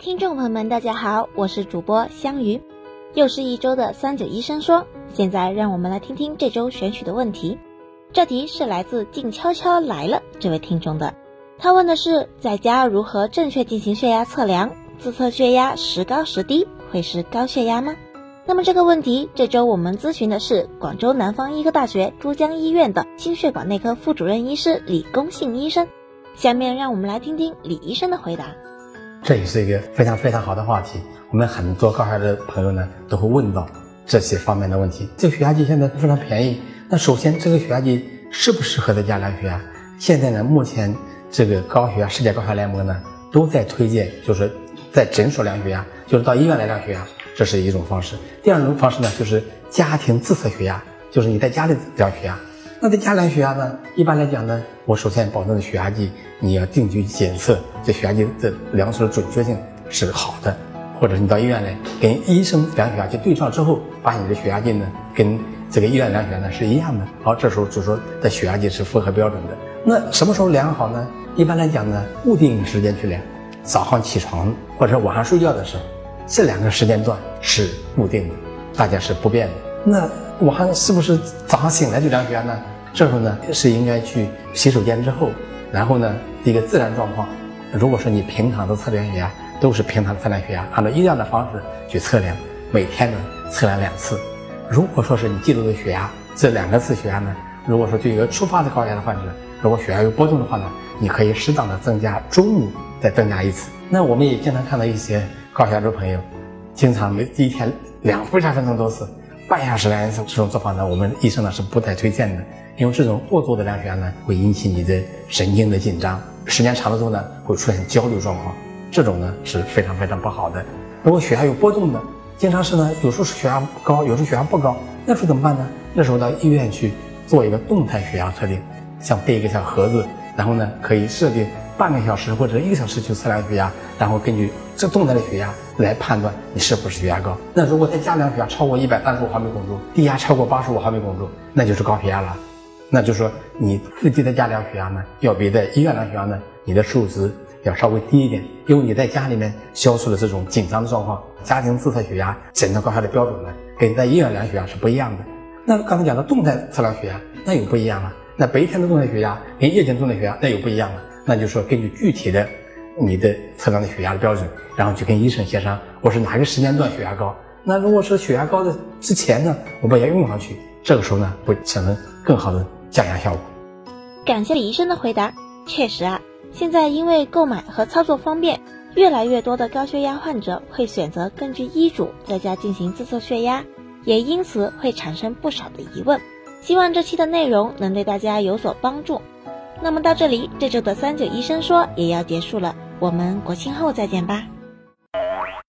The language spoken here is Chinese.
听众朋友们，大家好，我是主播香鱼，又是一周的三九医生说。现在让我们来听听这周选取的问题。这题是来自静悄悄来了这位听众的，他问的是在家如何正确进行血压测量？自测血压时高时低会是高血压吗？那么这个问题，这周我们咨询的是广州南方医科大学珠江医院的心血管内科副主任医师李公信医生。下面让我们来听听李医生的回答。这也是一个非常非常好的话题。我们很多高血压的朋友呢，都会问到这些方面的问题。这个血压计现在非常便宜。那首先，这个血压计适不适合在家量血压？现在呢，目前这个高血压世界高血压联盟呢，都在推荐，就是在诊所量血压，就是到医院来量血压，这是一种方式。第二种方式呢，就是家庭自测血压，就是你在家里量血压。那在家量血压呢？一般来讲呢，我首先保证血压计你要定期检测，这血压计的量测的准确性是好的。或者你到医院来跟医生量血压去对照之后，发现你的血压计呢跟这个医院量血压呢是一样的，好，这时候就说这血压计是符合标准的。那什么时候量好呢？一般来讲呢，固定时间去量，早上起床或者晚上睡觉的时候，这两个时间段是固定的，大家是不变的。那我还是不是早上醒来就量血压呢？这时候呢是应该去洗手间之后，然后呢一个自然状况。如果说你平常的测量血压都是平常的测量血压，按照一样的方式去测量，每天呢测量两次。如果说是你记录的血压这两个次血压呢，如果说对一个初发的高血压的患者，如果血压有波动的话呢，你可以适当的增加，中午再增加一次。那我们也经常看到一些高血压的朋友，经常每一天两分三分钟多次。半小时量一次这种做法呢，我们医生呢是不太推荐的，因为这种过度的量血压呢会引起你的神经的紧张，时间长了之后呢会出现焦虑状况，这种呢是非常非常不好的。如果血压有波动的，经常是呢有时候血压高，有时候血压不高，那时候怎么办呢？那时候到医院去做一个动态血压测定，像备一个小盒子，然后呢可以设定。半个小时或者一个小时去测量血压，然后根据这动态的血压来判断你是不是血压高。那如果在家量血压超过一百三十五毫米汞柱，低压超过八十五毫米汞柱，那就是高血压了。那就说你自己在家量血压呢，要比在医院量血压呢，你的数值要稍微低一点，因为你在家里面消除了这种紧张的状况。家庭自测血压诊断高血压的标准呢，跟在医院量血压是不一样的。那刚才讲的动态测量血压，那又不一样了。那白天的动态血压跟夜间动态血压那又不一样了。那就说，根据具体的你的测量的血压的标准，然后去跟医生协商，我是哪个时间段血压高。那如果是血压高的之前呢，我把药用上去，这个时候呢会产生更好的降压效果。感谢李医生的回答。确实啊，现在因为购买和操作方便，越来越多的高血压患者会选择根据医嘱在家进行自测血压，也因此会产生不少的疑问。希望这期的内容能对大家有所帮助。那么到这里，这周的三九医生说也要结束了，我们国庆后再见吧。